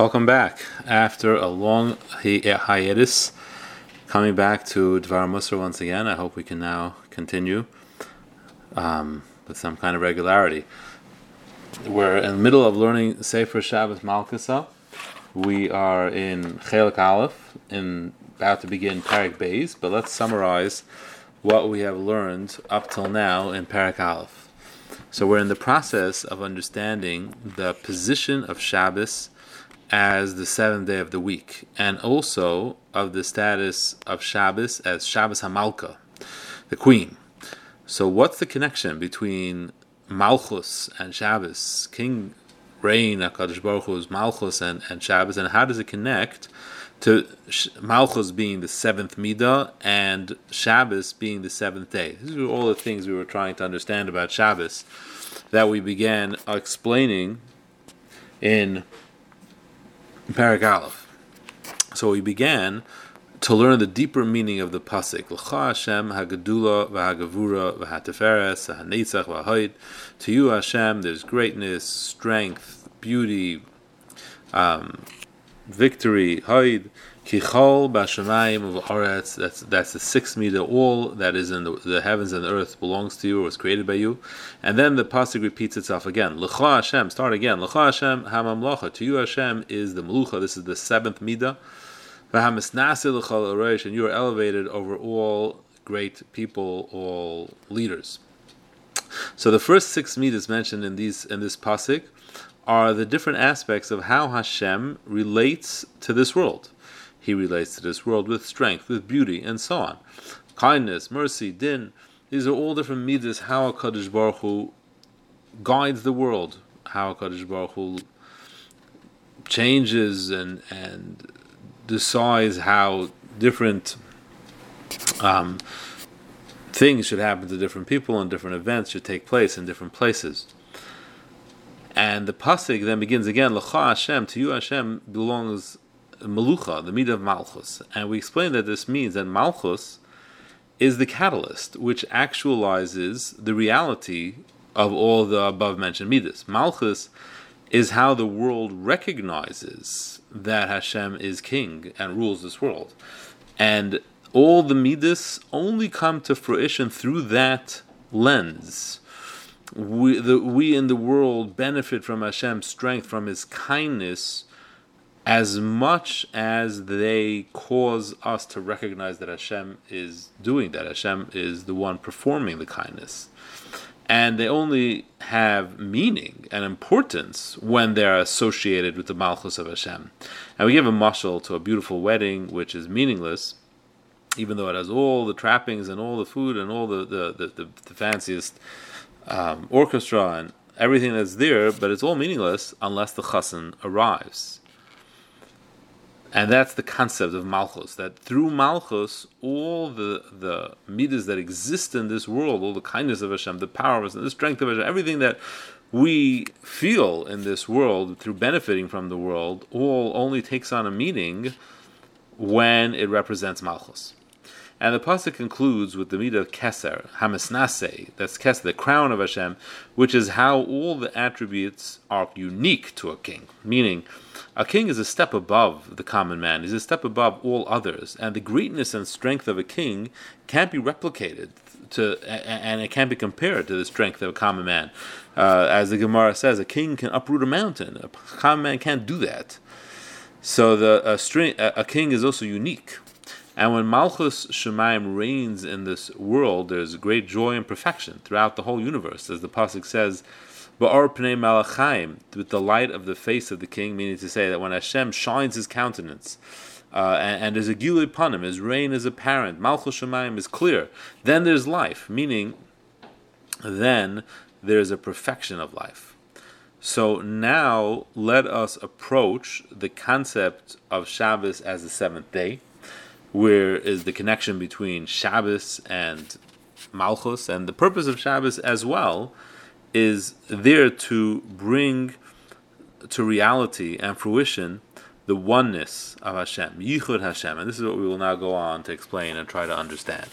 Welcome back. After a long hi- hiatus, coming back to Dvar Musar once again, I hope we can now continue um, with some kind of regularity. We're in the middle of learning Sefer Shabbos Malkusa. We are in Chelik Aleph, in about to begin Parak Beis, but let's summarize what we have learned up till now in Parak Aleph. So we're in the process of understanding the position of Shabbos as the seventh day of the week, and also of the status of Shabbos as Shabbos Hamalka, the queen. So, what's the connection between Malchus and Shabbos, King reign, Hakadosh Baruch Hu's Malchus and, and Shabbos, and how does it connect to Malchus being the seventh midah and Shabbos being the seventh day? These are all the things we were trying to understand about Shabbos that we began explaining in Parak Aleph. So we began to learn the deeper meaning of the pasuk. L'cha Hashem hagadula v'hagavura v'hateferes v'hanetzach v'haid. To you, Hashem, there's greatness, strength, beauty, um, victory, haid. Kichol b'ashamayim v'aretz. That's that's the sixth midah. All that is in the, the, heavens and the earth belongs to you or was created by you. And then the pasuk repeats itself again. L'cha Hashem. Start again. L'cha Hashem hamamlocha. To you, Hashem is the melucha. This is the seventh midah. And you are elevated over all great people, all leaders. So the first six midas mentioned in these in this pasuk are the different aspects of how Hashem relates to this world. He relates to this world with strength, with beauty, and so on. Kindness, mercy, din. These are all different midas. How Hakadosh Baruch Hu guides the world. How Hakadosh Baruch Hu changes and and decides how different um, things should happen to different people and different events should take place in different places. And the pasuk then begins again. L'cha Hashem, to you Hashem belongs Melucha, the midah of Malchus. And we explained that this means that Malchus is the catalyst which actualizes the reality of all the above mentioned midas. Malchus is how the world recognizes that Hashem is king and rules this world. And all the midas only come to fruition through that lens. We, the, we in the world benefit from Hashem's strength, from His kindness, as much as they cause us to recognize that Hashem is doing that. Hashem is the one performing the kindness and they only have meaning and importance when they're associated with the Malchus of Hashem. And we give a mashal to a beautiful wedding, which is meaningless, even though it has all the trappings and all the food and all the the, the, the, the fanciest um, orchestra and everything that's there, but it's all meaningless unless the chassan arrives. And that's the concept of Malchus, that through Malchus, all the, the midas that exist in this world, all the kindness of Hashem, the power of Hashem, the strength of Hashem, everything that we feel in this world through benefiting from the world, all only takes on a meaning when it represents Malchus. And the pasuk concludes with the midah of Keser, Hamisnase, that's Keser, the crown of Hashem, which is how all the attributes are unique to a king, meaning a king is a step above the common man. He's a step above all others, and the greatness and strength of a king can't be replicated to, and it can't be compared to the strength of a common man. Uh, as the Gemara says, a king can uproot a mountain. A common man can't do that. So the a, string, a king is also unique. And when Malchus Shemaim reigns in this world, there's great joy and perfection throughout the whole universe, as the pasuk says Ba'or pnei with the light of the face of the king, meaning to say that when Hashem shines his countenance, uh, and, and a gilui panim, his reign is apparent, malchus shemayim is clear, then there's life, meaning then there's a perfection of life. So now let us approach the concept of Shabbos as the seventh day, where is the connection between Shabbos and Malchus, and the purpose of Shabbos as well is there to bring to reality and fruition the oneness of Hashem, Yichud Hashem. And this is what we will now go on to explain and try to understand.